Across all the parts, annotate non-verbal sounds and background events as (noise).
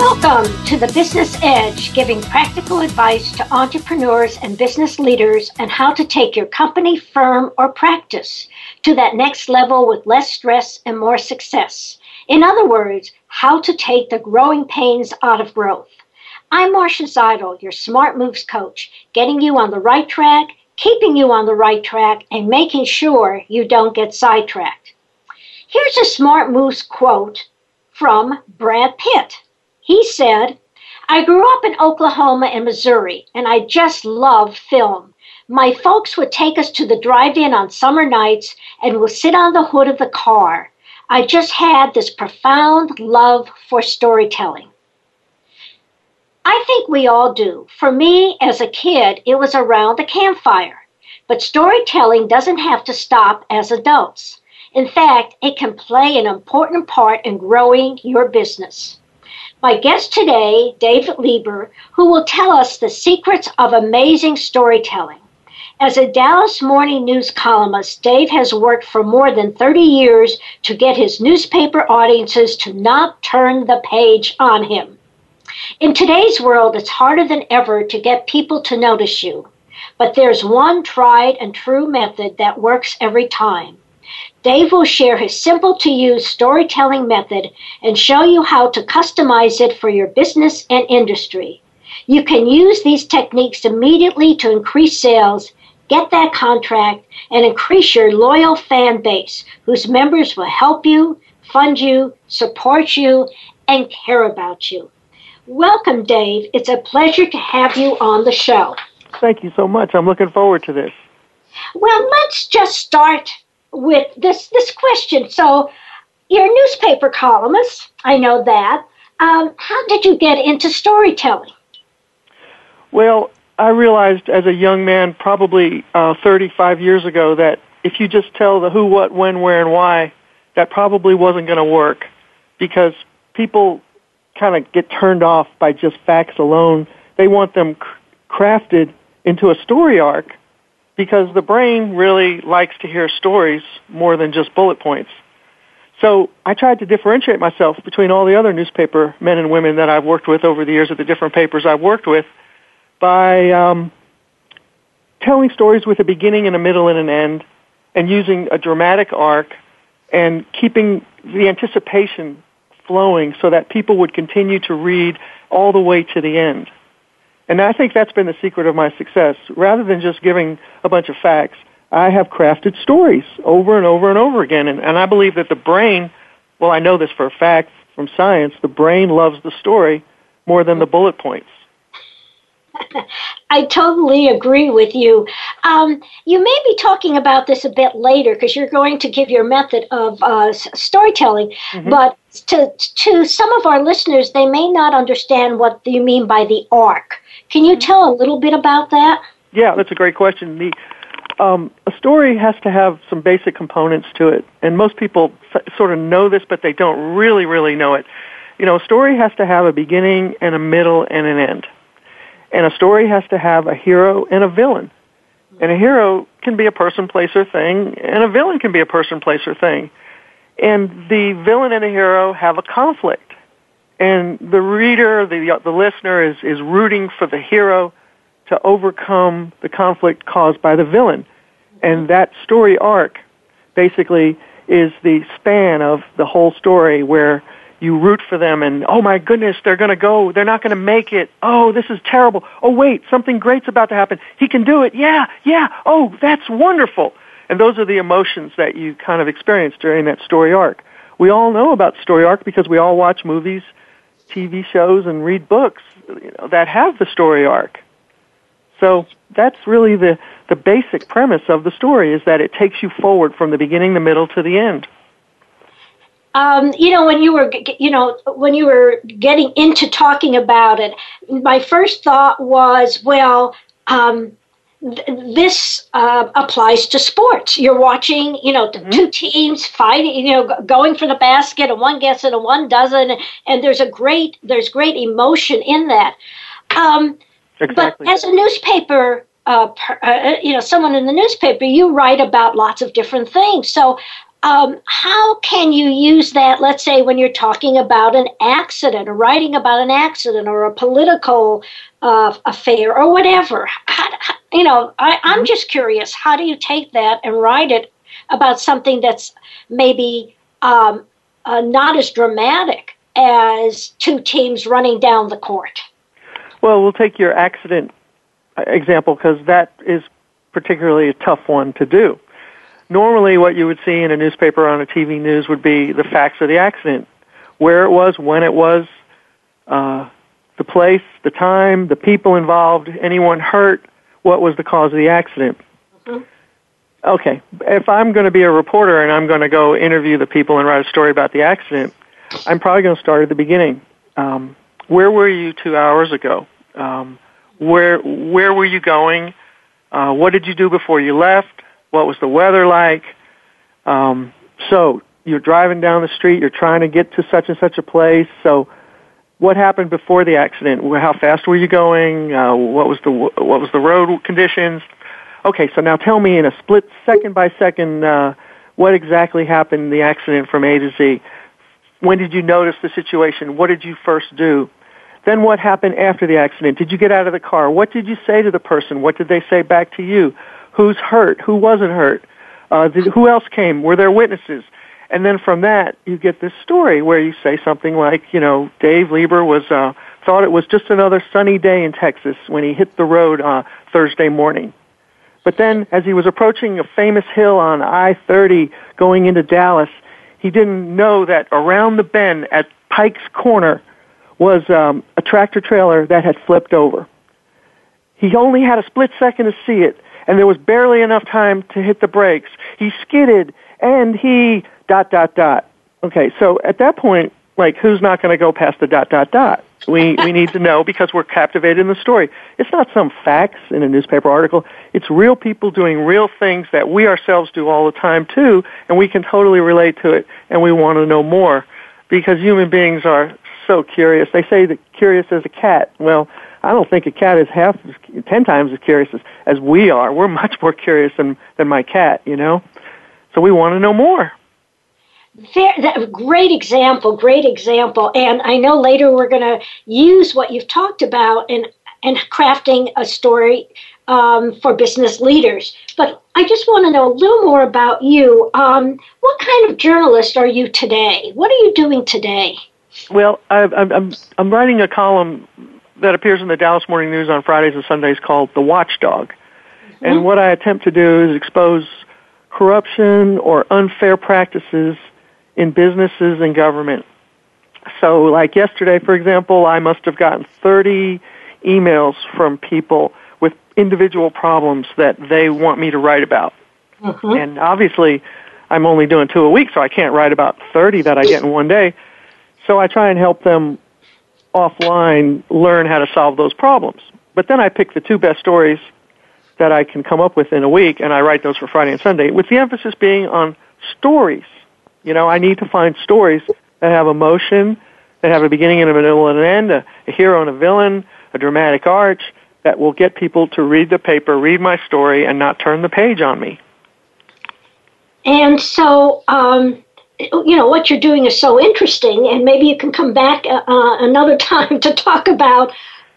Welcome to the Business Edge, giving practical advice to entrepreneurs and business leaders on how to take your company, firm, or practice to that next level with less stress and more success. In other words, how to take the growing pains out of growth. I'm Marcia Zidle, your Smart Moves coach, getting you on the right track, keeping you on the right track, and making sure you don't get sidetracked. Here's a Smart Moves quote from Brad Pitt. He said, I grew up in Oklahoma and Missouri, and I just love film. My folks would take us to the drive in on summer nights and would sit on the hood of the car. I just had this profound love for storytelling. I think we all do. For me, as a kid, it was around the campfire. But storytelling doesn't have to stop as adults. In fact, it can play an important part in growing your business. My guest today, David Lieber, who will tell us the secrets of amazing storytelling. As a Dallas Morning News columnist, Dave has worked for more than 30 years to get his newspaper audiences to not turn the page on him. In today's world, it's harder than ever to get people to notice you. But there's one tried and true method that works every time. Dave will share his simple to use storytelling method and show you how to customize it for your business and industry. You can use these techniques immediately to increase sales, get that contract, and increase your loyal fan base, whose members will help you, fund you, support you, and care about you. Welcome, Dave. It's a pleasure to have you on the show. Thank you so much. I'm looking forward to this. Well, let's just start with this this question. So, you're a newspaper columnist. I know that. Um, how did you get into storytelling? Well, I realized as a young man, probably uh, 35 years ago, that if you just tell the who, what, when, where, and why, that probably wasn't going to work because people kind of get turned off by just facts alone. They want them crafted into a story arc because the brain really likes to hear stories more than just bullet points. So I tried to differentiate myself between all the other newspaper men and women that I've worked with over the years at the different papers I've worked with by um, telling stories with a beginning and a middle and an end and using a dramatic arc and keeping the anticipation flowing so that people would continue to read all the way to the end. And I think that's been the secret of my success. Rather than just giving a bunch of facts, I have crafted stories over and over and over again. And, and I believe that the brain, well, I know this for a fact from science, the brain loves the story more than the bullet points. (laughs) I totally agree with you. Um, you may be talking about this a bit later because you're going to give your method of uh, storytelling. Mm-hmm. But to to some of our listeners, they may not understand what you mean by the arc. Can you tell a little bit about that? Yeah, that's a great question. The um, a story has to have some basic components to it, and most people f- sort of know this, but they don't really, really know it. You know, a story has to have a beginning and a middle and an end. And a story has to have a hero and a villain. And a hero can be a person, place, or thing, and a villain can be a person, place, or thing. And the villain and the hero have a conflict. And the reader, the, the listener is, is rooting for the hero to overcome the conflict caused by the villain. And that story arc basically is the span of the whole story where you root for them and oh my goodness they're going to go they're not going to make it. Oh this is terrible. Oh wait something great's about to happen. He can do it. Yeah yeah. Oh that's wonderful. And those are the emotions that you kind of experience during that story arc. We all know about story arc because we all watch movies tv shows and read books you know, that have the story arc. So that's really the the basic premise of the story is that it takes you forward from the beginning the middle to the end. Um, you know, when you were, you know, when you were getting into talking about it, my first thought was, well, um, th- this uh, applies to sports. You're watching, you know, mm-hmm. two teams fighting, you know, going for the basket, and one gets it and one doesn't, and there's a great, there's great emotion in that. Um, exactly. But as a newspaper uh, per, uh, you know, someone in the newspaper, you write about lots of different things. So um, how can you use that, let's say, when you're talking about an accident or writing about an accident or a political uh, affair or whatever? How, you know, I, I'm mm-hmm. just curious. How do you take that and write it about something that's maybe um, uh, not as dramatic as two teams running down the court? Well, we'll take your accident uh, example because that is particularly a tough one to do normally what you would see in a newspaper or on a TV news would be the facts of the accident, where it was, when it was, uh, the place, the time, the people involved, anyone hurt, what was the cause of the accident. Mm-hmm. Okay, if I'm going to be a reporter and I'm going to go interview the people and write a story about the accident, I'm probably going to start at the beginning. Um, where were you two hours ago? Um, where where were you going? Uh, what did you do before you left? What was the weather like? Um, so you're driving down the street. You're trying to get to such and such a place. So what happened before the accident? How fast were you going? Uh, what was the what was the road conditions? Okay, so now tell me in a split second by second uh, what exactly happened in the accident from A to Z. When did you notice the situation? What did you first do? Then what happened after the accident? Did you get out of the car? What did you say to the person? What did they say back to you? Who's hurt, who wasn't hurt, uh, did, who else came, were there witnesses? And then from that, you get this story where you say something like, you know, Dave Lieber was, uh, thought it was just another sunny day in Texas when he hit the road uh, Thursday morning. But then, as he was approaching a famous hill on I-30 going into Dallas, he didn't know that around the bend at Pike's Corner was um, a tractor trailer that had flipped over. He only had a split second to see it, and there was barely enough time to hit the brakes. He skidded and he dot dot dot. Okay, so at that point, like who's not going to go past the dot dot dot? We we need to know because we're captivated in the story. It's not some facts in a newspaper article. It's real people doing real things that we ourselves do all the time too, and we can totally relate to it, and we want to know more because human beings are so curious. They say that curious as a cat. Well, I don't think a cat is half, ten times as curious as, as we are. We're much more curious than, than my cat, you know? So we want to know more. Fair, that, great example, great example. And I know later we're going to use what you've talked about in, in crafting a story um, for business leaders. But I just want to know a little more about you. Um, what kind of journalist are you today? What are you doing today? Well, i I'm, I'm writing a column that appears in the Dallas Morning News on Fridays and Sundays called The Watchdog. Mm-hmm. And what I attempt to do is expose corruption or unfair practices in businesses and government. So, like yesterday, for example, I must have gotten 30 emails from people with individual problems that they want me to write about. Mm-hmm. And obviously, I'm only doing two a week, so I can't write about 30 that I get in one day. So I try and help them offline learn how to solve those problems. But then I pick the two best stories that I can come up with in a week and I write those for Friday and Sunday with the emphasis being on stories. You know, I need to find stories that have emotion, that have a beginning and a middle and an end, a, a hero and a villain, a dramatic arch that will get people to read the paper, read my story, and not turn the page on me. And so, um, you know what you're doing is so interesting and maybe you can come back uh, uh another (laughs) time to talk about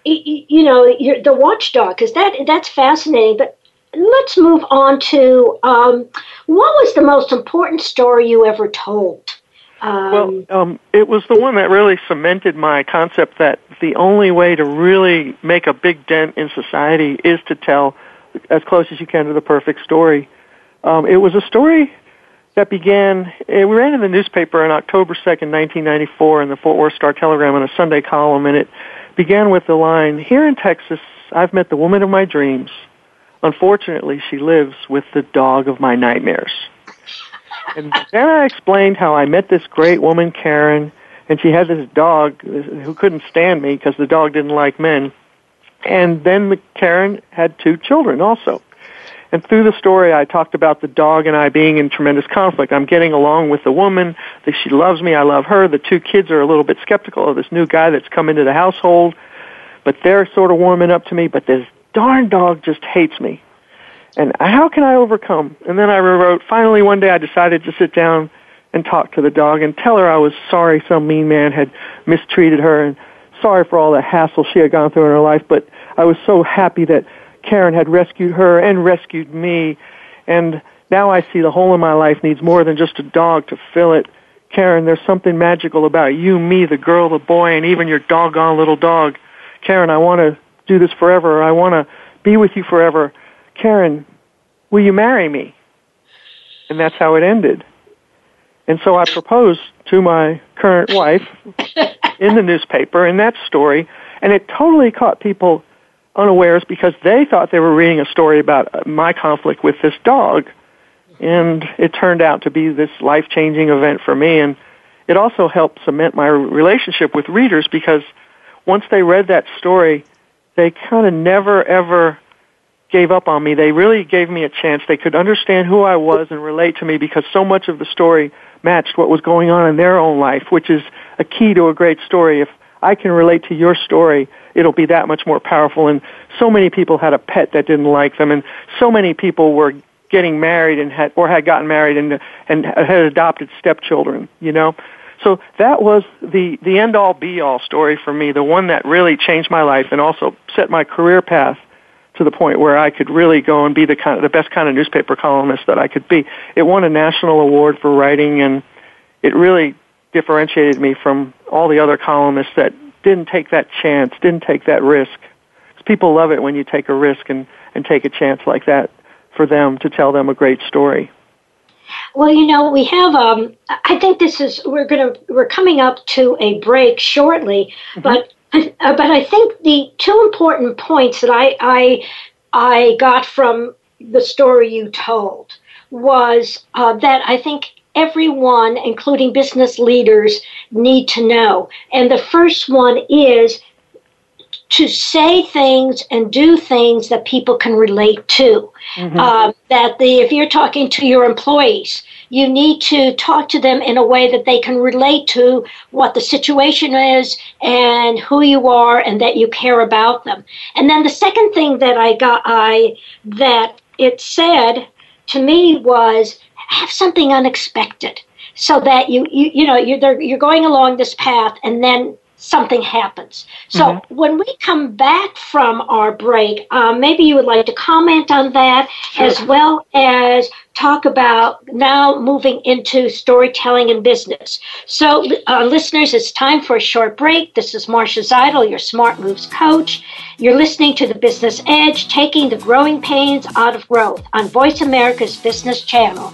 you know the watchdog because that that's fascinating but let's move on to um, what was the most important story you ever told? Um, well, um, it was the one that really cemented my concept that the only way to really make a big dent in society is to tell as close as you can to the perfect story. Um, it was a story that began, eh, it ran in the newspaper on October 2nd, 1994 in the Fort Worth Star Telegram in a Sunday column, and it began with the line, Here in Texas, I've met the woman of my dreams. Unfortunately, she lives with the dog of my nightmares. And then I explained how I met this great woman, Karen, and she had this dog who couldn't stand me because the dog didn't like men. And then Karen had two children also. And through the story, I talked about the dog and I being in tremendous conflict. I'm getting along with the woman. That she loves me. I love her. The two kids are a little bit skeptical of this new guy that's come into the household, but they're sort of warming up to me. But this darn dog just hates me. And how can I overcome? And then I wrote, finally one day I decided to sit down and talk to the dog and tell her I was sorry some mean man had mistreated her and sorry for all the hassle she had gone through in her life, but I was so happy that Karen had rescued her and rescued me. And now I see the hole in my life needs more than just a dog to fill it. Karen, there's something magical about you, me, the girl, the boy, and even your doggone little dog. Karen, I want to do this forever. I want to be with you forever. Karen, will you marry me? And that's how it ended. And so I proposed to my current wife (laughs) in the newspaper in that story, and it totally caught people unawares because they thought they were reading a story about my conflict with this dog. And it turned out to be this life changing event for me. And it also helped cement my relationship with readers because once they read that story, they kind of never ever gave up on me. They really gave me a chance. They could understand who I was and relate to me because so much of the story matched what was going on in their own life, which is a key to a great story. If I can relate to your story, it'll be that much more powerful. And so many people had a pet that didn't like them, and so many people were getting married and had or had gotten married and and had adopted stepchildren. You know, so that was the the end all be all story for me, the one that really changed my life and also set my career path to the point where I could really go and be the kind of the best kind of newspaper columnist that I could be. It won a national award for writing and it really differentiated me from all the other columnists that didn't take that chance, didn't take that risk. People love it when you take a risk and, and take a chance like that for them to tell them a great story. Well, you know, we have. Um, I think this is we're gonna we're coming up to a break shortly, mm-hmm. but uh, but I think the two important points that I I I got from the story you told was uh, that I think everyone, including business leaders, need to know. And the first one is to say things and do things that people can relate to. Mm-hmm. Um, that the if you're talking to your employees, you need to talk to them in a way that they can relate to what the situation is and who you are, and that you care about them. And then the second thing that I got, I that it said to me was have something unexpected so that you you, you know you're you're going along this path and then something happens. So mm-hmm. when we come back from our break, um, maybe you would like to comment on that sure. as well as talk about now moving into storytelling and business. So, uh, listeners, it's time for a short break. This is Marcia Zidle, your Smart Moves coach. You're listening to The Business Edge, taking the growing pains out of growth on Voice America's Business Channel.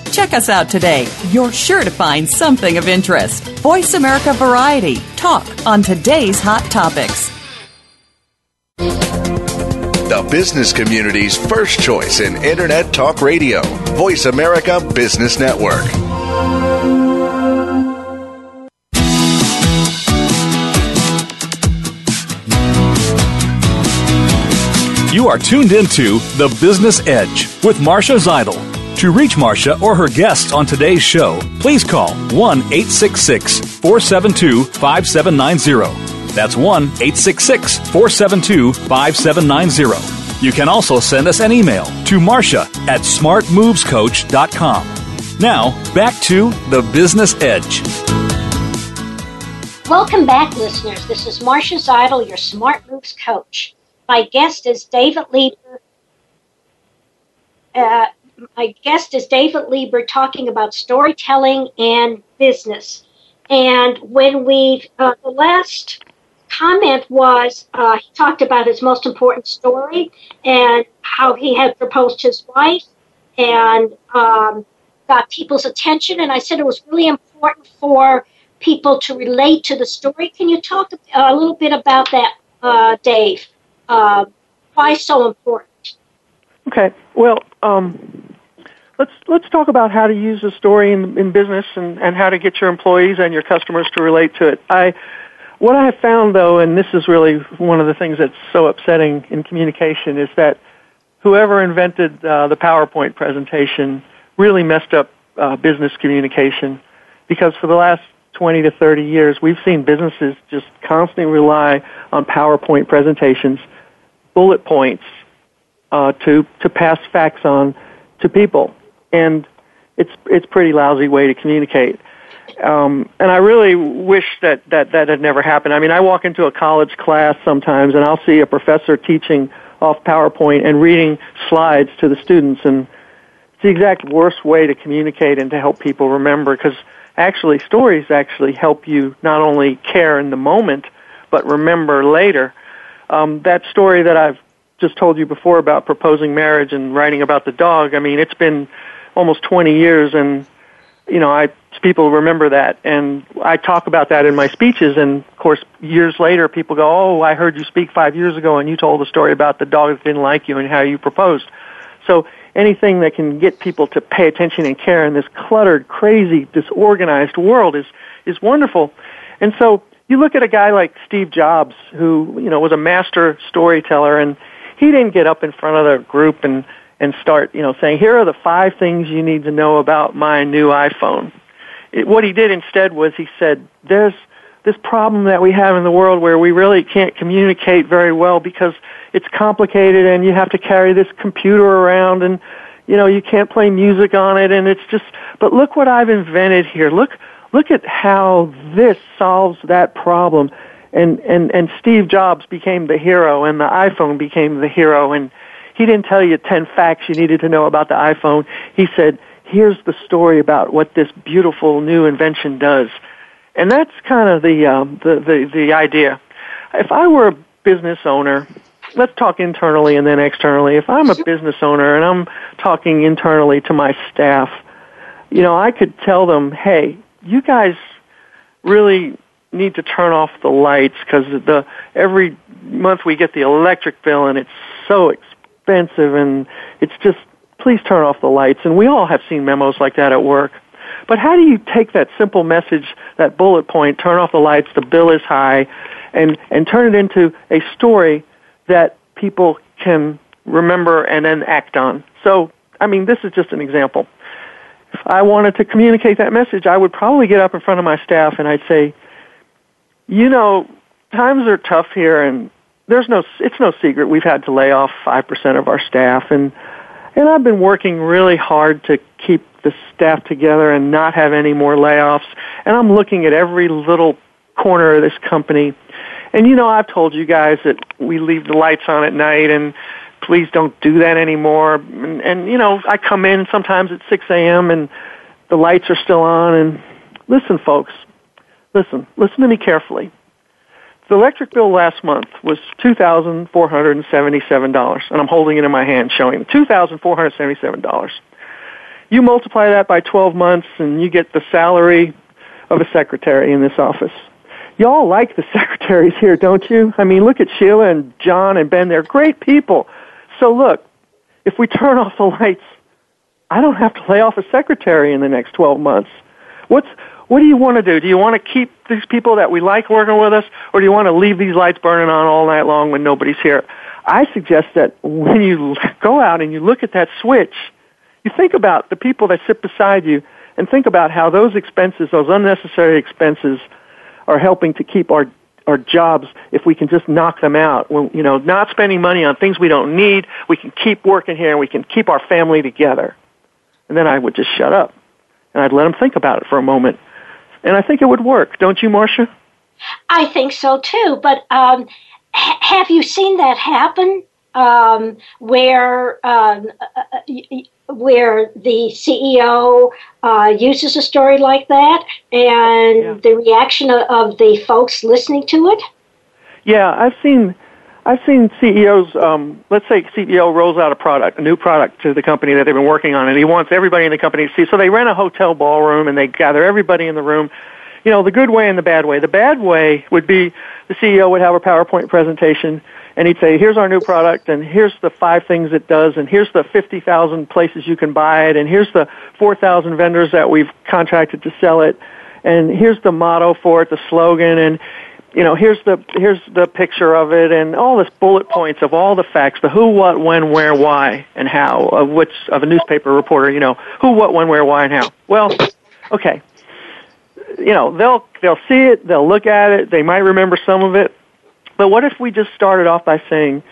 Check us out today. You're sure to find something of interest. Voice America Variety. Talk on today's hot topics. The business community's first choice in Internet Talk Radio. Voice America Business Network. You are tuned into The Business Edge with Marcia Zidle. To reach Marcia or her guests on today's show, please call 1 866 472 5790. That's 1 866 472 5790. You can also send us an email to Marcia at smartmovescoach.com. Now, back to The Business Edge. Welcome back, listeners. This is Marcia Zidle, your Smart Moves coach. My guest is David Lieber. Uh, my guest is David Lieber talking about storytelling and business. And when we, uh, the last comment was uh, he talked about his most important story and how he had proposed his wife and um, got people's attention. And I said it was really important for people to relate to the story. Can you talk a little bit about that, uh, Dave? Uh, why so important? Okay. Well, um, let's let's talk about how to use a story in, in business and, and how to get your employees and your customers to relate to it. I what I have found though, and this is really one of the things that's so upsetting in communication, is that whoever invented uh, the PowerPoint presentation really messed up uh, business communication because for the last 20 to 30 years, we've seen businesses just constantly rely on PowerPoint presentations bullet points uh, to to pass facts on to people, and it's it's pretty lousy way to communicate. Um, and I really wish that, that that had never happened. I mean, I walk into a college class sometimes, and I'll see a professor teaching off PowerPoint and reading slides to the students, and it's the exact worst way to communicate and to help people remember. Because actually, stories actually help you not only care in the moment, but remember later um, that story that I've just told you before about proposing marriage and writing about the dog, I mean, it's been almost 20 years and, you know, I, people remember that and I talk about that in my speeches and of course years later people go, oh, I heard you speak five years ago and you told a story about the dog that didn't like you and how you proposed. So anything that can get people to pay attention and care in this cluttered, crazy, disorganized world is, is wonderful. And so you look at a guy like Steve Jobs, who you know was a master storyteller, and he didn't get up in front of the group and and start you know saying, "Here are the five things you need to know about my new iPhone." It, what he did instead was he said, "There's this problem that we have in the world where we really can't communicate very well because it's complicated and you have to carry this computer around and you know you can't play music on it and it's just but look what I've invented here look look at how this solves that problem. And, and, and Steve Jobs became the hero and the iPhone became the hero and he didn't tell you 10 facts you needed to know about the iPhone. He said, here's the story about what this beautiful new invention does. And that's kind of the, um, the, the, the idea. If I were a business owner, let's talk internally and then externally. If I'm a business owner and I'm talking internally to my staff, you know, I could tell them, hey, you guys really need to turn off the lights because the every month we get the electric bill and it's so expensive and it's just please turn off the lights and we all have seen memos like that at work But how do you take that simple message, that bullet point, turn off the lights, the bill is high, and, and turn it into a story that people can remember and then act on? So, I mean, this is just an example. If I wanted to communicate that message, I would probably get up in front of my staff and I'd say, you know, times are tough here and there's no it's no secret we've had to lay off 5% of our staff. And and I've been working really hard to keep the staff together and not have any more layoffs. And I'm looking at every little corner of this company. And you know I've told you guys that we leave the lights on at night and please don't do that anymore. And, and you know I come in sometimes at 6 a.m. and the lights are still on. And listen folks listen listen to me carefully the electric bill last month was $2,477, and I'm holding it in my hand showing $2,477. You multiply that by 12 months, and you get the salary of a secretary in this office. Y'all like the (laughs) secretaries here, don't you? I mean, look at Sheila and John and Ben. They're great people. So look, if we turn (laughs) off the lights, I don't have to lay off a secretary in the next 12 months. What's, what do you want to do? Do you want to keep these people that we like working with us, or do you want to leave these lights burning on all night long when nobody's here? I suggest that when you (laughs) go out and you look at that switch, you think about the people that sit beside you and think about how those expenses, those unnecessary expenses, are helping to keep our our jobs if we can just knock them out. When, you know, not spending money on things we don't need, we can keep working here and we can keep our family together. And then I would just shut up and I'd let them think about it for a moment and I think it would work, don't you, Marcia? I think so too. But um, ha- have you seen that happen? Um, where um, uh, uh where the CEO uh, uses a story like that, and yeah. the reaction of, of, the folks listening to it. Yeah, I've seen I've seen CEOs. Um, let's say CEO rolls out a product, a new product to the company that they've been working on, and he wants everybody in the company to see. So they rent a hotel ballroom and they gather everybody in the room. You know, the good way and the bad way. The bad way would be the CEO would have a PowerPoint presentation and he'd say, here's our new product and here's the five things it does and here's the 50,000 places you can buy it and here's the 4,000 vendors that we've contracted to sell it and here's the motto for it, the slogan and you know, here's the here's the picture of it, and all this bullet points of all the facts: the who, what, when, where, why, and how of which of a newspaper reporter. You know, who, what, when, where, why, and how. Well, okay, you know, they'll they'll see it, they'll look at it, they might remember some of it, but what if we just started off by saying,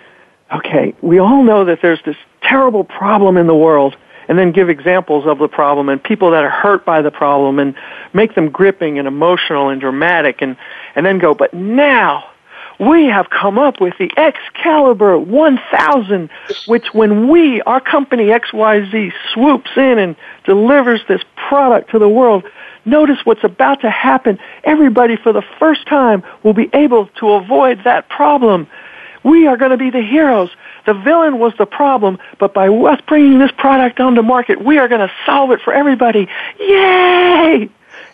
okay, we all know that there's this terrible problem in the world and then give examples of the problem and people that are hurt by the problem and make them gripping and emotional and dramatic and, and then go, but now we have come up with the Excalibur 1000, which when we, our company XYZ, swoops in and delivers this product to the world, notice what's about to happen. Everybody for the first time will be able to avoid that problem. We are going to be the heroes. The villain was the problem, but by us bringing this product onto market, we are going to solve it for everybody. Yay!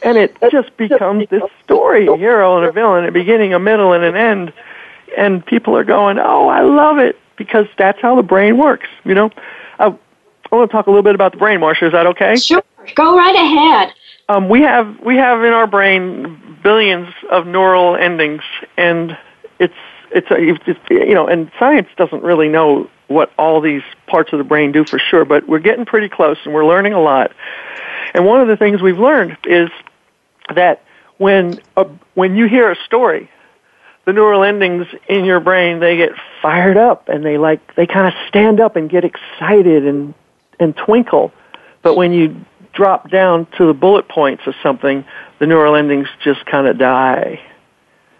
And it just becomes this story, a hero and a villain, a beginning, a middle, and an end. And people are going, oh, I love it, because that's how the brain works, you know? I, I want to talk a little bit about the brain, Marcia. Is that okay? Sure. Go right ahead. Um, we have we have in our brain billions of neural endings, and it's it's, a, it's you know, and science doesn't really know what all these parts of the brain do for sure, but we're getting pretty close and we're learning a lot. And one of the things we've learned is that when a, when you hear a story, the neural endings in your brain they get fired up and they like they kind of stand up and get excited and and twinkle. But when you drop down to the bullet points of something, the neural endings just kind of die.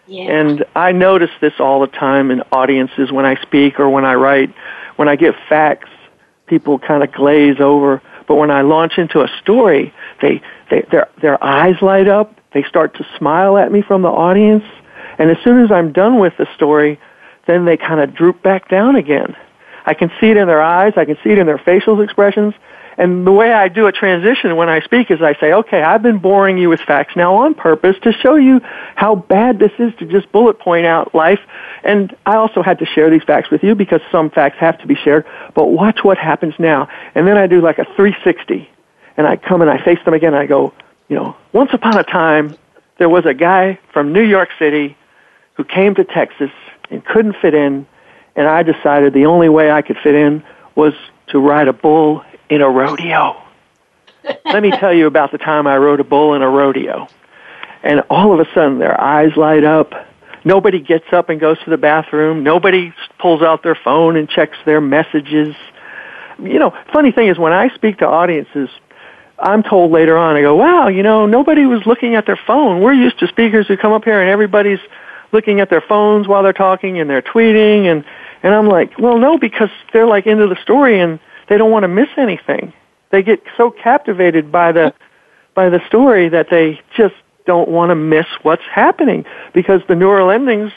Yeah. And I notice this all the time in audiences when I speak or when I write. When I give facts, people kind of glaze over. But when I launch into a story, they, they their their eyes light up. They start to smile at me from the audience. And as soon as I'm done with the story, then they kind of droop back down again. I can see it in their eyes. I can see it in their facial expressions. And the way I do a transition when I speak is I say, okay, I've been boring you with facts now on purpose to show you how bad this is to just bullet point out life. And I also had to share these facts with you because some facts have to be shared, but watch what happens now. And then I do like a 360. And I come and I face them again. And I go, you know, once upon a time, there was a guy from New York City who came to Texas and couldn't fit in, and I decided the only way I could fit in was to ride a bull in a rodeo. (laughs) Let me tell you about the time I rode a bull in a rodeo. And all of a sudden, their eyes light up. Nobody gets up and goes to the bathroom. Nobody pulls out their phone and checks their messages. You know, funny thing is when I speak to audiences, I'm told later on, I go, wow, you know, nobody was looking at their phone. We're used to speakers who come up here and everybody's looking at their phones while they're talking and they're tweeting and and I'm like, well, no, because they're like into the story and they don't want to miss anything. They get so captivated by the by the story that they just don't want to miss what's happening because the neural endings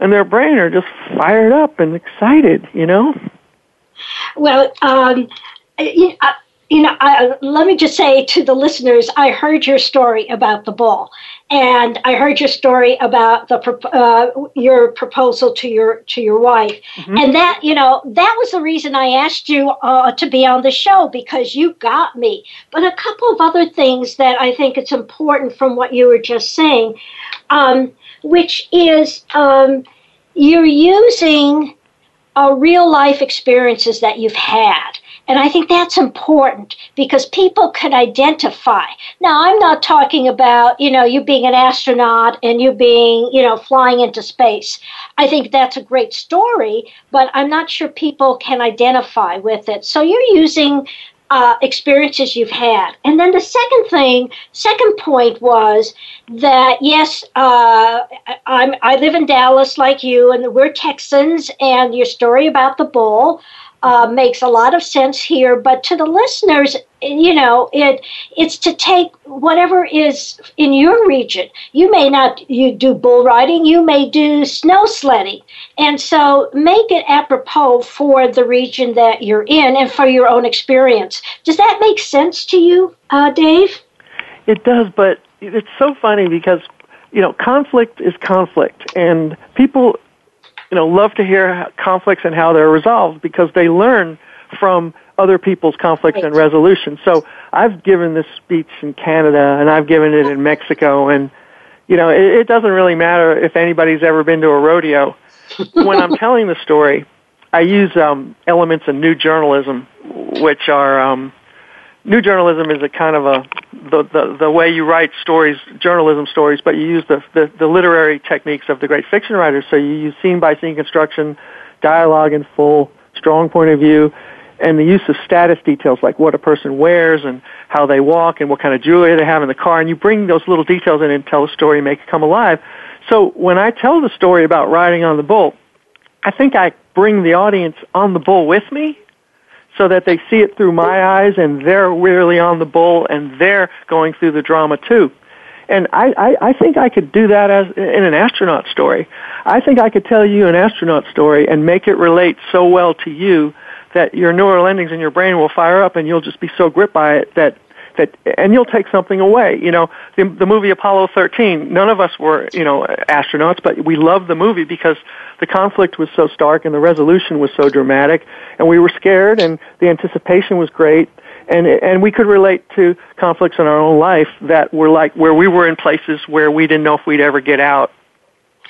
in their brain are just fired up and excited, you know? Well, um, you know, I, let me just say to the listeners, I heard your story about the ball, and I heard your story about the uh, your proposal to your to your wife, mm-hmm. and that you know that was the reason I asked you uh, to be on the show because you got me. But a couple of other things that I think it's important from what you were just saying, um, which is um, you're using uh, real life experiences that you've had and I think that's important because people can identify. Now, I'm not talking about, you know, you being an astronaut and you being, you know, flying into space. I think that's a great story, but I'm not sure people can identify with it. So you're using uh, experiences you've had. And then the second thing, second point was that yes, uh, I'm, I live in Dallas like you, and we're Texans, and your story about the bull uh, makes a lot of sense here. But to the listeners, you know, it it's to take whatever is in your region. You may not you do bull riding, you may do snow sledding, and so make it apropos for the region that you're in and for your own experience. Does that make sense to you, uh, Dave? It does, but it's so funny because you know conflict is conflict, and people you know, love to hear conflicts and how they're resolved because they learn from other people's conflicts right. and resolution. So I've given this speech in Canada and I've given it in Mexico and you know, it, it doesn't really matter if anybody's ever been to a rodeo. (laughs) when I'm telling the story, I use um, elements of new journalism, which are um, new journalism is a kind of a the, the the way you write stories, journalism stories, but you use the, the the literary techniques of the great fiction writers. So you use scene by scene construction, dialogue in full, strong point of view, and the use of status details like what a person wears and how they walk and what kind of jewelry they have in the car. And you bring those little details in and tell the story, and make it come alive. So when I tell the story about riding on the bull, I think I bring the audience on the bull with me so that they see it through my eyes and they're really on the bull and they're going through the drama too. And I, I, I think I could do that as in an astronaut story. I think I could tell you an astronaut story and make it relate so well to you that your neural endings in your brain will fire up and you'll just be so gripped by it that that and you'll take something away you know the, the movie apollo 13 none of us were you know astronauts but we loved the movie because the conflict was so stark and the resolution was so dramatic and we were scared and the anticipation was great and and we could relate to conflicts in our own life that were like where we were in places where we didn't know if we'd ever get out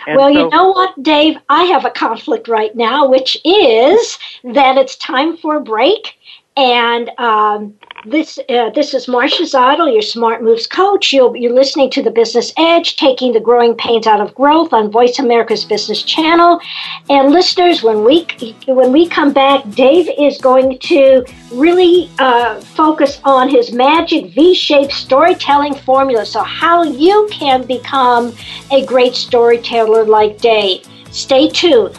and well, so, you know what, Dave? I have a conflict right now, which is that it's time for a break. And um, this uh, this is Marcia Zidle, your Smart Moves coach. You'll, you're listening to the Business Edge, taking the growing pains out of growth on Voice America's Business Channel. And listeners, when we when we come back, Dave is going to really uh, focus on his magic V-shaped storytelling formula. So how you can become a great storyteller like Dave. Stay tuned.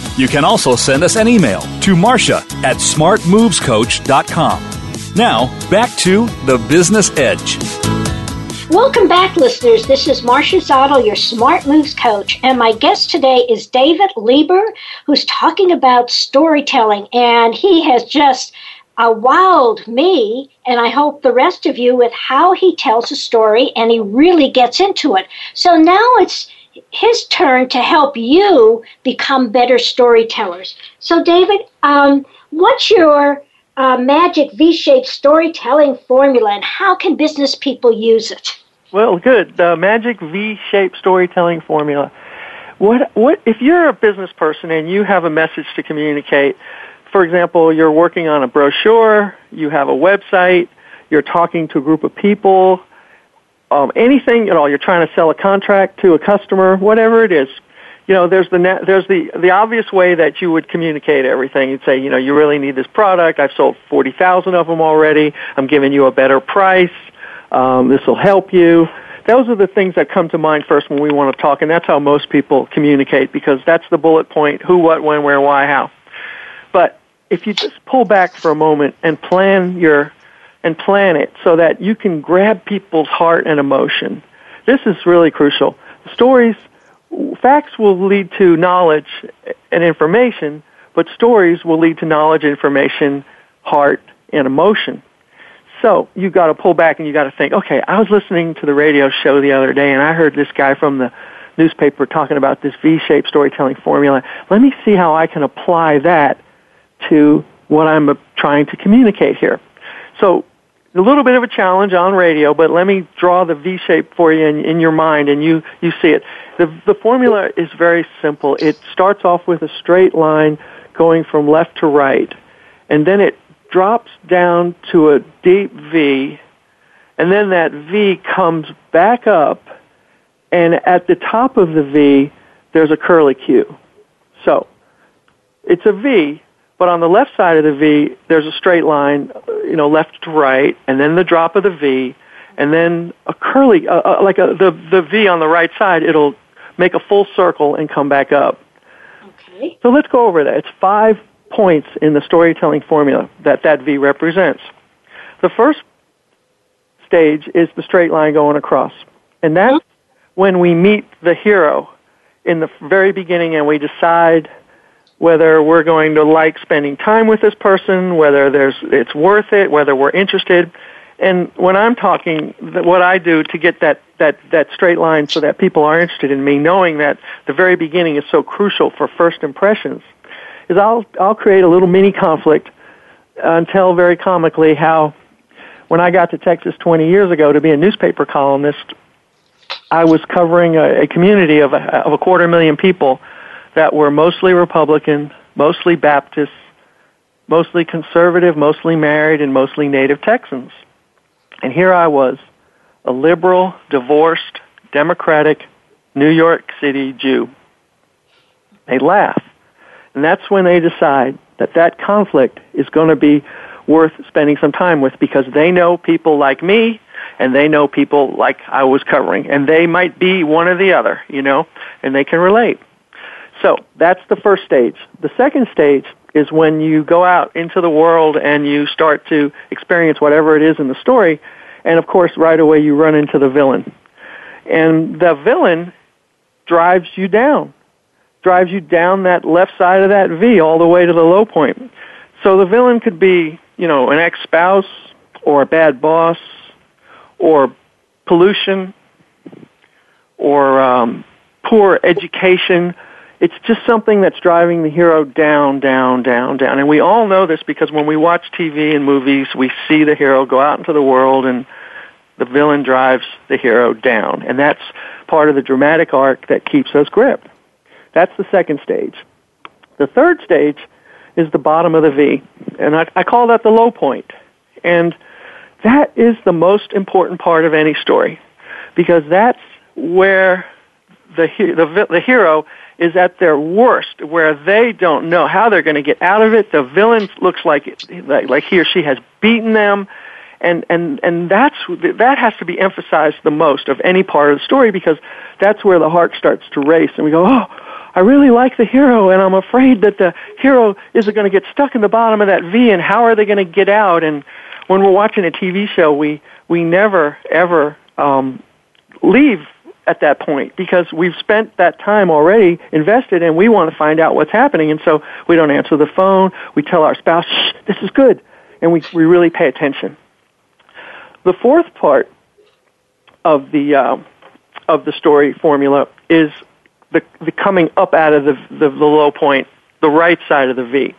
You can also send us an email to Marcia at smartmovescoach.com. Now, back to The Business Edge. Welcome back, listeners. This is Marcia Zidle, your Smart Moves coach, and my guest today is David Lieber, who's talking about storytelling, and he has just uh, wowed me, and I hope the rest of you, with how he tells a story, and he really gets into it. So now it's his turn to help you become better storytellers. So, David, um, what's your uh, magic V-shaped storytelling formula, and how can business people use it? Well, good. The magic V-shaped storytelling formula. What what if you're a business person and you have a message to communicate? For example, you're working on a brochure, you have a website, you're talking to a group of people, um, anything at all. You're trying to sell a contract to a customer, whatever it is. You know, there's the there's the the obvious way that you would communicate everything. You'd say, you know, you really need this product. I've sold forty thousand of them already. I'm giving you a better price. Um, this will help you. Those are the things that come to mind first when we want to talk, and that's how most people communicate because that's the bullet point: who, what, when, where, why, how. But if you just pull back for a moment and plan your and plan it so that you can grab people's heart and emotion. This is really crucial. Stories, facts will lead to knowledge and information, but stories will lead to knowledge, information, heart, and emotion. So you've got to pull back and you've got to think, okay, I was listening to the radio show the other day and I heard this guy from the newspaper talking about this V-shaped storytelling formula. Let me see how I can apply that to what I'm uh, trying to communicate here. So a little bit of a challenge on radio, but let me draw the V shape for you in, in your mind and you, you see it. The, the formula is very simple. It starts off with a straight line going from left to right, and then it drops down to a deep V, and then that V comes back up, and at the top of the V, there's a curly Q. So, it's a V, but on the left side of the V, there's a straight line, you know, left to right, and then the drop of the V, and then a curly, uh, uh, like a, the the V on the right side, it'll make a full circle and come back up. Okay. So let's go over that. It's five points in the storytelling formula that that V represents. The first stage is the straight line going across. And that's mm-hmm. when we meet the hero in the very beginning and we decide whether we're going to like spending time with this person, whether there's, it's worth it, whether we're interested. And when I'm talking, what I do to get that, that, that straight line so that people are interested in me, knowing that the very beginning is so crucial for first impressions, is I'll I'll create a little mini conflict and tell very comically how when I got to Texas 20 years ago to be a newspaper columnist, I was covering a, a community of a, of a quarter million people that were mostly Republican, mostly Baptist, mostly conservative, mostly married, and mostly native Texans. And here I was, a liberal, divorced, democratic New York City Jew. They laugh. And that's when they decide that that conflict is going to be worth spending some time with because they know people like me and they know people like I was covering and they might be one or the other, you know, and they can relate. So that's the first stage. The second stage is when you go out into the world and you start to experience whatever it is in the story, and of course, right away you run into the villain. And the villain drives you down, drives you down that left side of that V all the way to the low point. So the villain could be, you know, an ex-spouse or a bad boss or pollution or um, poor education it's just something that's driving the hero down, down, down, down. And we all know this because when we watch TV and movies, we see the hero go out into the world and the villain drives the hero down. And that's part of the dramatic arc that keeps us gripped. That's the second stage. The third stage is the bottom of the V. And I, I call that the low point. And that is the most important part of any story because that's where the, the, the hero is at their worst, where they don't know how they're going to get out of it. The villain looks like like he or she has beaten them, and and and that's that has to be emphasized the most of any part of the story because that's where the heart starts to race, and we go, oh. I really like the hero, and I'm afraid that the hero isn't going to get stuck in the bottom of that V, and how are they going to get out? And when we're watching a TV show, we we never ever um, leave at that point because we've spent that time already invested and we want to find out what's happening. And so we don't answer the phone. We tell our spouse, Shh, this is good. And we, we really pay attention. The fourth part of the, uh, of the story formula is the, the coming up out of the, the, the low point, the right side of the V.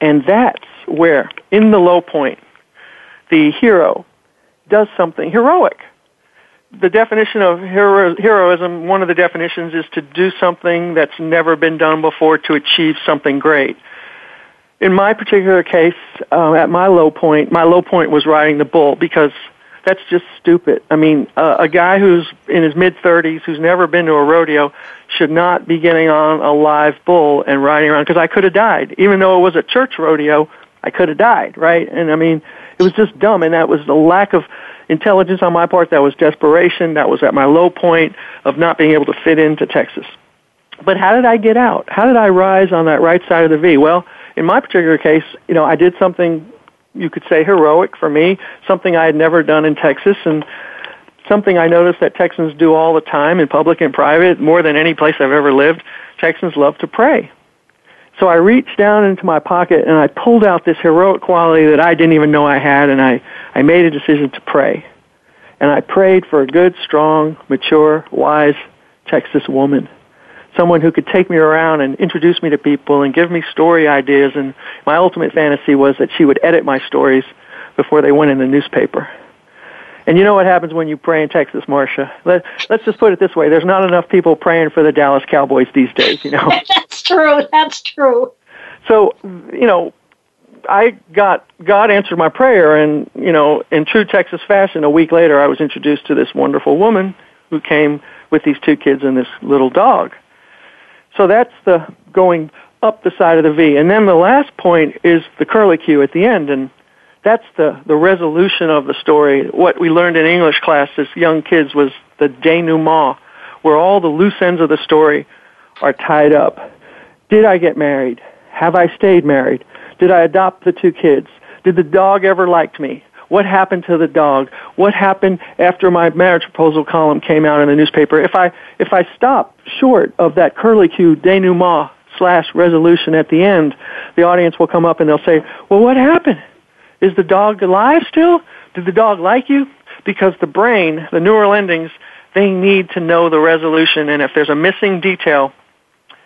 And that's where, in the low point, the hero does something heroic the definition of hero, heroism, one of the definitions is to do something that's never been done before to achieve something great. In my particular case, uh, at my low point, my low point was riding the bull because that's just stupid. I mean, uh, a guy who's in his mid 30s, who's never been to a rodeo, should not be getting on a live bull and riding around because I could have died. Even though it was a church rodeo, I could have died, right? And I mean, it was just dumb, and that was the lack of intelligence on my part. That was desperation. That was at my low point of not being able to fit into Texas. But how did I get out? How did I rise on that right side of the V? Well, in my particular case, you know, I did something you could say heroic for me, something I had never done in Texas, and something I noticed that Texans do all the time in public and private, more than any place I've ever lived. Texans love to pray. So I reached down into my pocket and I pulled out this heroic quality that I didn't even know I had and I, I made a decision to pray. And I prayed for a good, strong, mature, wise Texas woman. Someone who could take me around and introduce me to people and give me story ideas. And my ultimate fantasy was that she would edit my stories before they went in the newspaper. And you know what happens when you pray in Texas, Marcia? Let, let's just put it this way. There's not enough people praying for the Dallas Cowboys these days, you know. (laughs) True. (laughs) That's true. So, you know, I got God answered my prayer and, you know, in true Texas fashion, a week later I was introduced to this wonderful woman who came with these two kids and this little dog. So that's the going up the side of the V. And then the last point is the curlicue at the end and that's the, the resolution of the story. What we learned in English class as young kids was the denouement, where all the loose ends of the story are tied up. Did I get married? Have I stayed married? Did I adopt the two kids? Did the dog ever like me? What happened to the dog? What happened after my marriage proposal column came out in the newspaper? If I if I stop short of that curlicue denouement slash resolution at the end, the audience will come up and they'll say, "Well, what happened? Is the dog alive still? Did the dog like you? Because the brain, the neural endings, they need to know the resolution, and if there's a missing detail,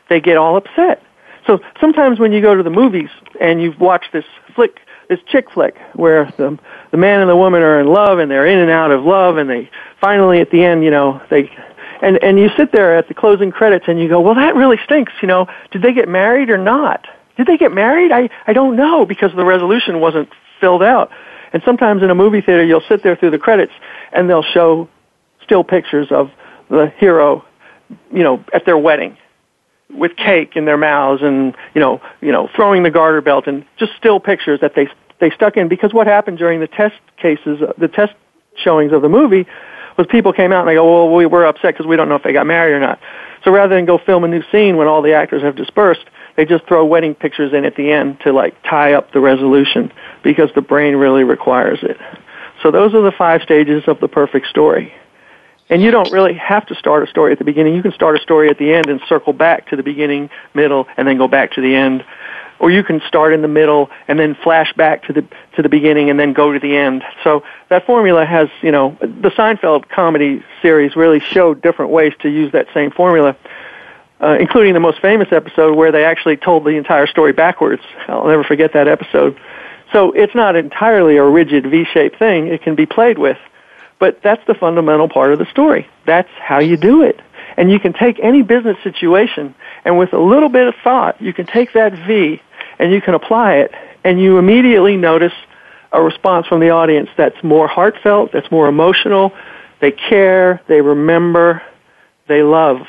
they get all upset. So sometimes when you go to the movies and you've watched this flick this chick flick where the the man and the woman are in love and they're in and out of love and they finally at the end, you know, they and and you sit there at the closing credits and you go, well, that really stinks. You know, did they get married or not? Did they get married? I I don't know because the resolution wasn't filled out. And sometimes in a movie theater, you'll sit there through the credits and they'll show still pictures of the hero, you know, at their wedding with cake in their mouths and you know you know throwing the garter belt and just still pictures that they they stuck in. Because what happened during the test cases uh, the test showings of the movie was people came out and they go well we were upset because we don't know if they got married or not. So rather than go film a new scene when all the actors have dispersed they just throw wedding pictures in at the end to like tie up the resolution because the brain really requires it. So those are the five stages of the perfect story and you don't really have to start a story at the beginning. You can start a story at the end and circle back to the beginning, middle, and then go back to the end. Or you can start in the middle and then flash back to the to the beginning and then go to the end. So that formula has, you know, the Seinfeld comedy series really showed different ways to use that same formula. Uh, including the most famous episode where they actually told the entire story backwards. I'll never forget that episode. So it's not entirely a rigid V-shaped thing. It can be played with. But that's the fundamental part of the story. That's how you do it. And you can take any business situation and with a little bit of thought, you can take that V and you can apply it and you immediately notice a response from the audience that's more heartfelt, that's more emotional, they care, they remember, they love.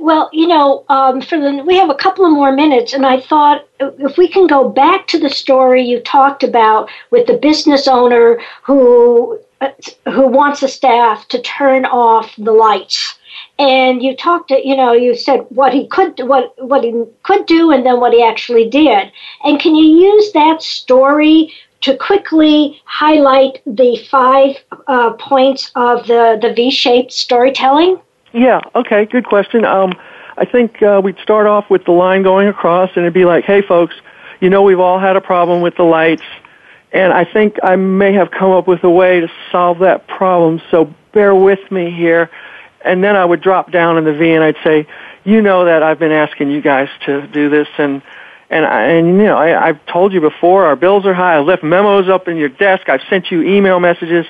Well, you know, um, for the we have a couple of more minutes, and I thought if we can go back to the story you talked about with the business owner who uh, who wants a staff to turn off the lights, and you talked to you know you said what he could what what he could do, and then what he actually did, and can you use that story to quickly highlight the five uh, points of the the V-shaped storytelling? Yeah. Okay. Good question. Um, I think uh, we'd start off with the line going across, and it'd be like, "Hey, folks, you know we've all had a problem with the lights, and I think I may have come up with a way to solve that problem. So bear with me here." And then I would drop down in the V, and I'd say, "You know that I've been asking you guys to do this, and." And I, and you know, I, I've told you before, our bills are high. I left memos up in your desk. I've sent you email messages.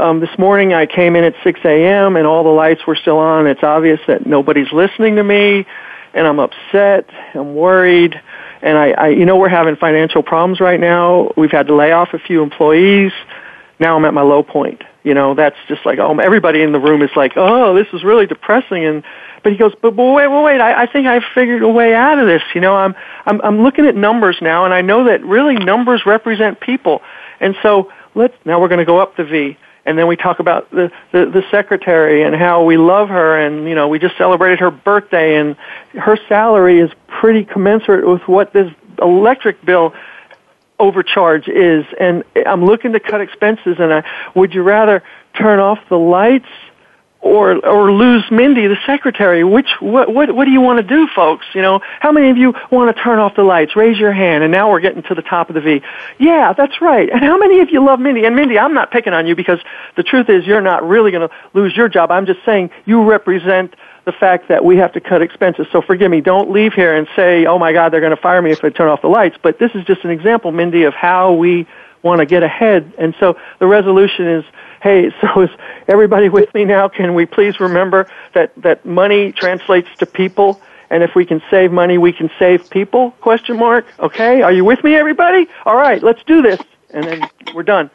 Um, this morning I came in at 6 a.m. and all the lights were still on. It's obvious that nobody's listening to me, and I'm upset. I'm worried, and I, I, you know, we're having financial problems right now. We've had to lay off a few employees. Now I'm at my low point. You know, that's just like, oh, everybody in the room is like, oh, this is really depressing. And but he goes, but, but wait, wait, wait. I, I think I've figured a way out of this. You know, I'm I'm I'm looking at numbers now, and I know that really numbers represent people. And so let's now we're going to go up the V and then we talk about the, the the secretary and how we love her and you know we just celebrated her birthday and her salary is pretty commensurate with what this electric bill overcharge is. And I'm looking to cut expenses and I would you rather turn off the lights or or lose Mindy, the secretary. Which what what what do you want to do, folks? You know, how many of you want to turn off the lights? Raise your hand. And now we're getting to the top of the V. Yeah, that's right. And how many of you love Mindy? And Mindy, I'm not picking on you because the truth is you're not really going to lose your job. I'm just saying you represent the fact that we have to cut expenses. So forgive me. Don't leave here and say, "Oh my God, they're going to fire me if I turn off the lights." But this is just an example, Mindy, of how we want to get ahead. And so the resolution is hey, (laughs) so is everybody with me now? Can we please remember that, that money translates to people? And if we can save money, we can save people? Question mark. Okay. Are you with me, everybody? All right. Let's do this. And then we're done.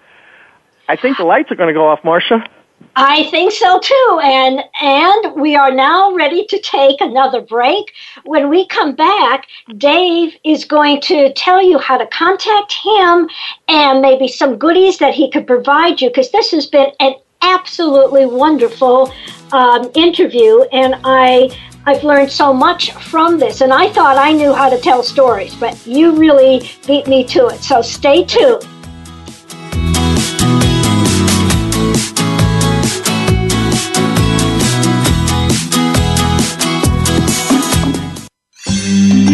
I think the lights are going to go off, Marcia. I think so too. And and we are now ready to take another break. When we come back, Dave is going to tell you how to contact him and maybe some goodies that he could provide you because this has been an absolutely wonderful um, interview and I I've learned so much from this and I thought I knew how to tell stories, but you really beat me to it. So stay tuned.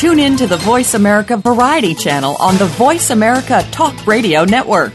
Tune in to the Voice America Variety channel on the Voice America Talk Radio Network.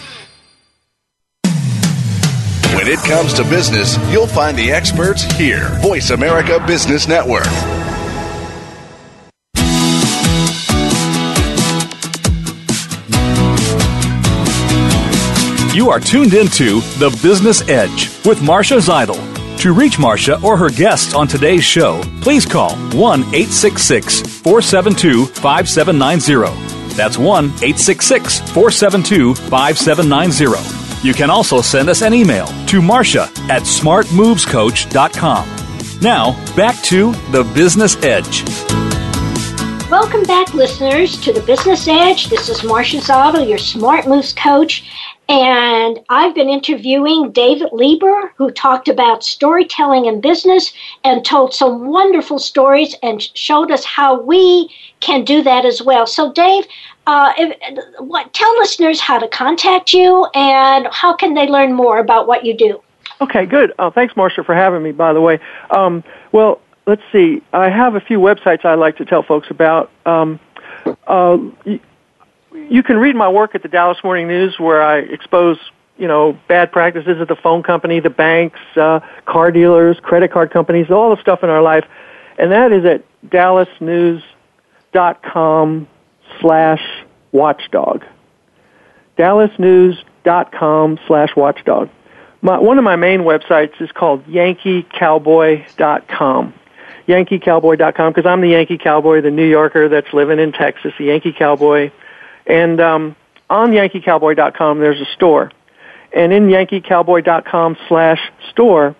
When it comes to business, you'll find the experts here. Voice America Business Network. You are tuned into The Business Edge with Marcia Zidle. To reach Marcia or her guests on today's show, please call 1 866 472 5790. That's 1 866 472 5790. You can also send us an email to Marcia at smartmovescoach.com. Now, back to The Business Edge. Welcome back, listeners, to the Business Edge. This is Marcia Zidle, your Smart Moves coach. And I've been interviewing David Lieber, who talked about storytelling in business and told some wonderful stories and showed us how we can do that as well. So, Dave, uh, if, what, tell listeners how to contact you and how can they learn more about what you do. Okay, good. Uh, thanks, Marcia, for having me, by the way. Um, well, let's see. I have a few websites I like to tell folks about. Um, uh, you can read my work at the Dallas Morning News where I expose, you know, bad practices at the phone company, the banks, uh, car dealers, credit card companies, all the stuff in our life. And that is at dallasnews.com slash watchdog. dallasnews.com slash watchdog. My, one of my main websites is called yankeecowboy.com. yankeecowboy.com because I'm the Yankee Cowboy, the New Yorker that's living in Texas, the Yankee Cowboy and um, on YankeeCowboy.com, there's a store. And in YankeeCowboy.com slash store,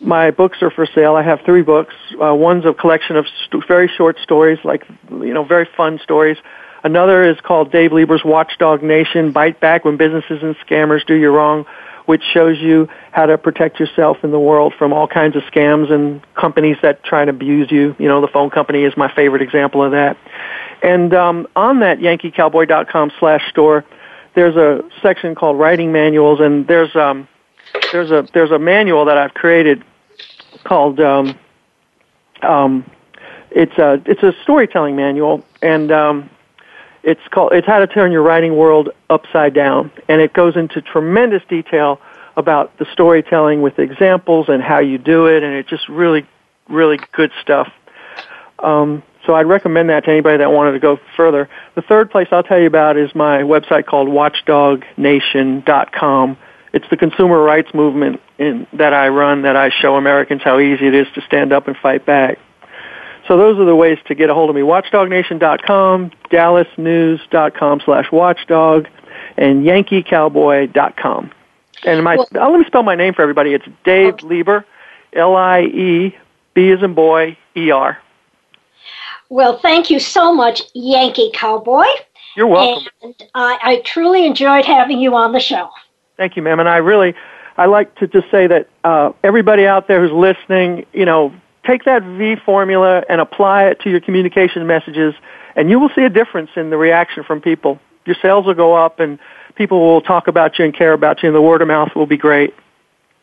my books are for sale. I have three books. Uh, one's a collection of st- very short stories, like, you know, very fun stories. Another is called Dave Lieber's Watchdog Nation, Bite Back When Businesses and Scammers Do You Wrong, which shows you how to protect yourself in the world from all kinds of scams and companies that try and abuse you. You know, the phone company is my favorite example of that. And um, on that yankeecowboy.com slash store, there's a section called writing manuals, and there's um, there's a there's a manual that I've created called um, um, it's a it's a storytelling manual, and um, it's called it's how to turn your writing world upside down, and it goes into tremendous detail about the storytelling with examples and how you do it, and it's just really really good stuff. Um, so I'd recommend that to anybody that wanted to go further. The third place I'll tell you about is my website called watchdognation.com. It's the consumer rights movement in, that I run that I show Americans how easy it is to stand up and fight back. So those are the ways to get a hold of me. Watchdognation.com, dallasnews.com slash watchdog, and yankeecowboy.com. And my, well, let me spell my name for everybody. It's Dave okay. Lieber, L-I-E-B as in boy, E-R. Well, thank you so much, Yankee Cowboy. You're welcome. And I, I truly enjoyed having you on the show. Thank you, ma'am. And I really, I like to just say that uh, everybody out there who's listening, you know, take that V formula and apply it to your communication messages and you will see a difference in the reaction from people. Your sales will go up, and people will talk about you and care about you, and the word of mouth will be great.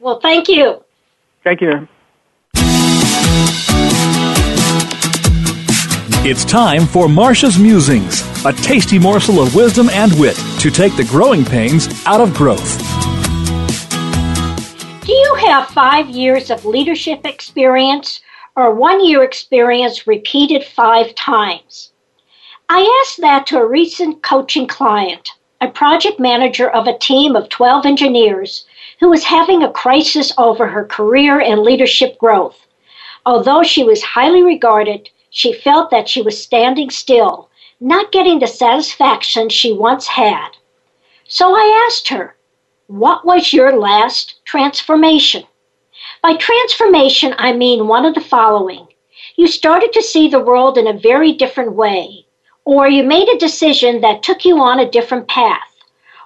Well, thank you. Thank you, ma'am. It's time for Marcia's Musings, a tasty morsel of wisdom and wit to take the growing pains out of growth. Do you have five years of leadership experience or one year experience repeated five times? I asked that to a recent coaching client, a project manager of a team of 12 engineers who was having a crisis over her career and leadership growth. Although she was highly regarded, she felt that she was standing still, not getting the satisfaction she once had. So I asked her, What was your last transformation? By transformation, I mean one of the following. You started to see the world in a very different way, or you made a decision that took you on a different path,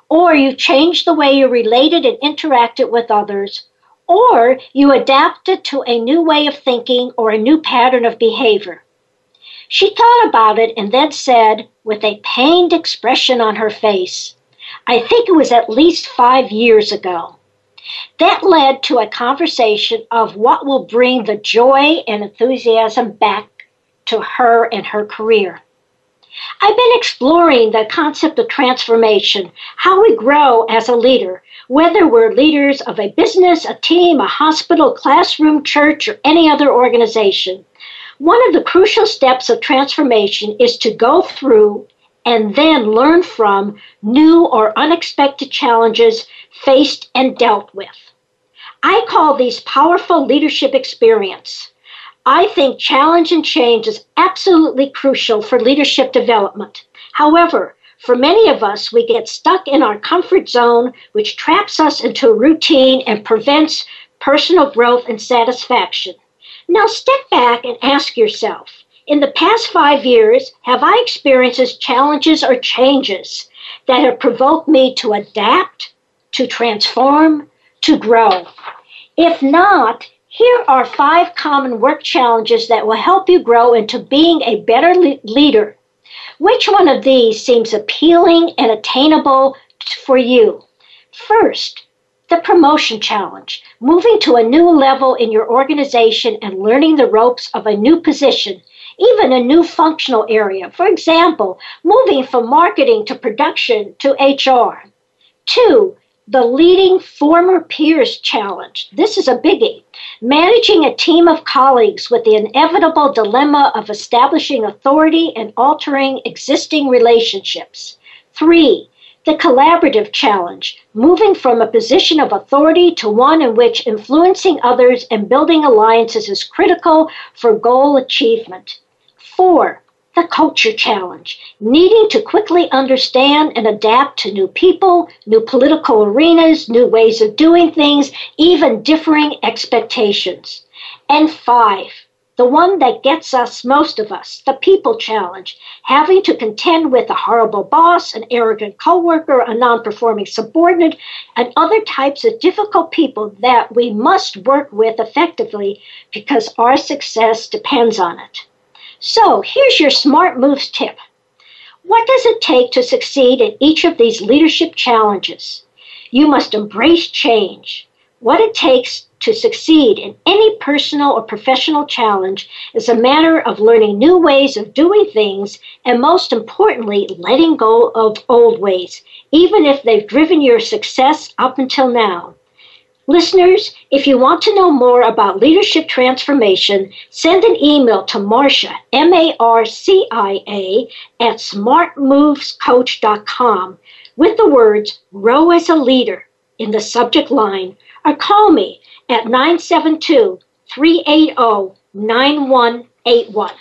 or you changed the way you related and interacted with others, or you adapted to a new way of thinking or a new pattern of behavior. She thought about it and then said, with a pained expression on her face, I think it was at least five years ago. That led to a conversation of what will bring the joy and enthusiasm back to her and her career. I've been exploring the concept of transformation, how we grow as a leader, whether we're leaders of a business, a team, a hospital, classroom, church, or any other organization. One of the crucial steps of transformation is to go through and then learn from new or unexpected challenges faced and dealt with. I call these powerful leadership experience. I think challenge and change is absolutely crucial for leadership development. However, for many of us, we get stuck in our comfort zone, which traps us into a routine and prevents personal growth and satisfaction. Now step back and ask yourself in the past five years, have I experienced challenges or changes that have provoked me to adapt, to transform, to grow? If not, here are five common work challenges that will help you grow into being a better le- leader. Which one of these seems appealing and attainable for you? First, the promotion challenge, moving to a new level in your organization and learning the ropes of a new position, even a new functional area. For example, moving from marketing to production to HR. Two, the leading former peers challenge. This is a biggie. Managing a team of colleagues with the inevitable dilemma of establishing authority and altering existing relationships. Three, the collaborative challenge, moving from a position of authority to one in which influencing others and building alliances is critical for goal achievement. Four, the culture challenge, needing to quickly understand and adapt to new people, new political arenas, new ways of doing things, even differing expectations. And five, the one that gets us, most of us, the people challenge, having to contend with a horrible boss, an arrogant coworker, a non-performing subordinate, and other types of difficult people that we must work with effectively because our success depends on it. So here's your smart moves tip. What does it take to succeed in each of these leadership challenges? You must embrace change. What it takes to succeed in any personal or professional challenge is a matter of learning new ways of doing things and, most importantly, letting go of old ways, even if they've driven your success up until now. Listeners, if you want to know more about leadership transformation, send an email to Marcia, M A R C I A, at smartmovescoach.com with the words Grow as a Leader in the subject line, or call me at 972 380 9181.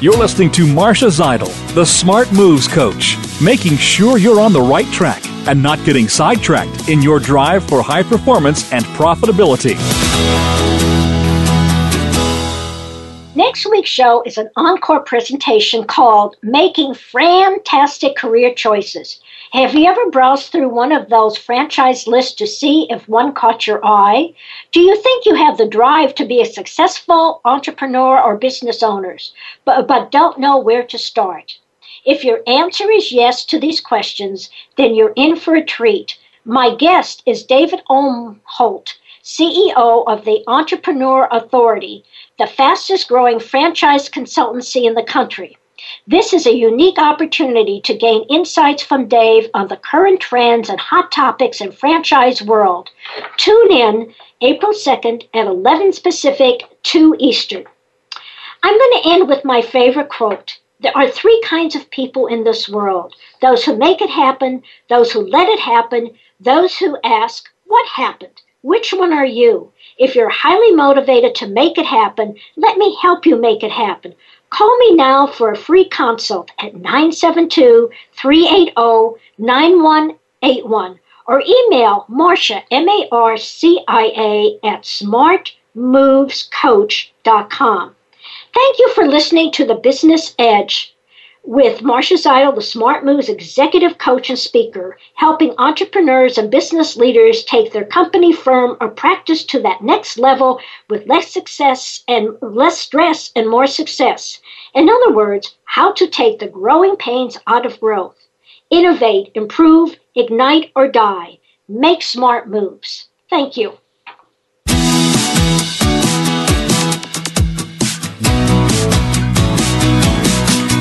You're listening to Marcia Zidle, the Smart Moves Coach, making sure you're on the right track and not getting sidetracked in your drive for high performance and profitability. Next week's show is an encore presentation called Making Fantastic Career Choices. Have you ever browsed through one of those franchise lists to see if one caught your eye? Do you think you have the drive to be a successful entrepreneur or business owners, but, but don't know where to start? If your answer is yes to these questions, then you're in for a treat. My guest is David Umholtz, CEO of the Entrepreneur Authority, the fastest growing franchise consultancy in the country. This is a unique opportunity to gain insights from Dave on the current trends and hot topics in franchise world. Tune in April 2nd at 11 Pacific, 2 Eastern. I'm going to end with my favorite quote. There are three kinds of people in this world those who make it happen, those who let it happen, those who ask, What happened? Which one are you? If you're highly motivated to make it happen, let me help you make it happen. Call me now for a free consult at 972 380 9181 or email Marcia, M A R C I A, at smartmovescoach.com. Thank you for listening to The Business Edge with Marcia Zidle, the Smart Moves executive coach and speaker, helping entrepreneurs and business leaders take their company, firm, or practice to that next level with less success and less stress and more success. In other words, how to take the growing pains out of growth. Innovate, improve, ignite, or die. Make smart moves. Thank you.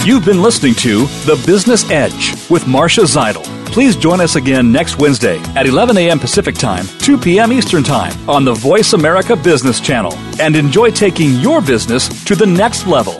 You've been listening to The Business Edge with Marcia Zidle. Please join us again next Wednesday at 11 a.m. Pacific Time, 2 p.m. Eastern Time on the Voice America Business Channel and enjoy taking your business to the next level.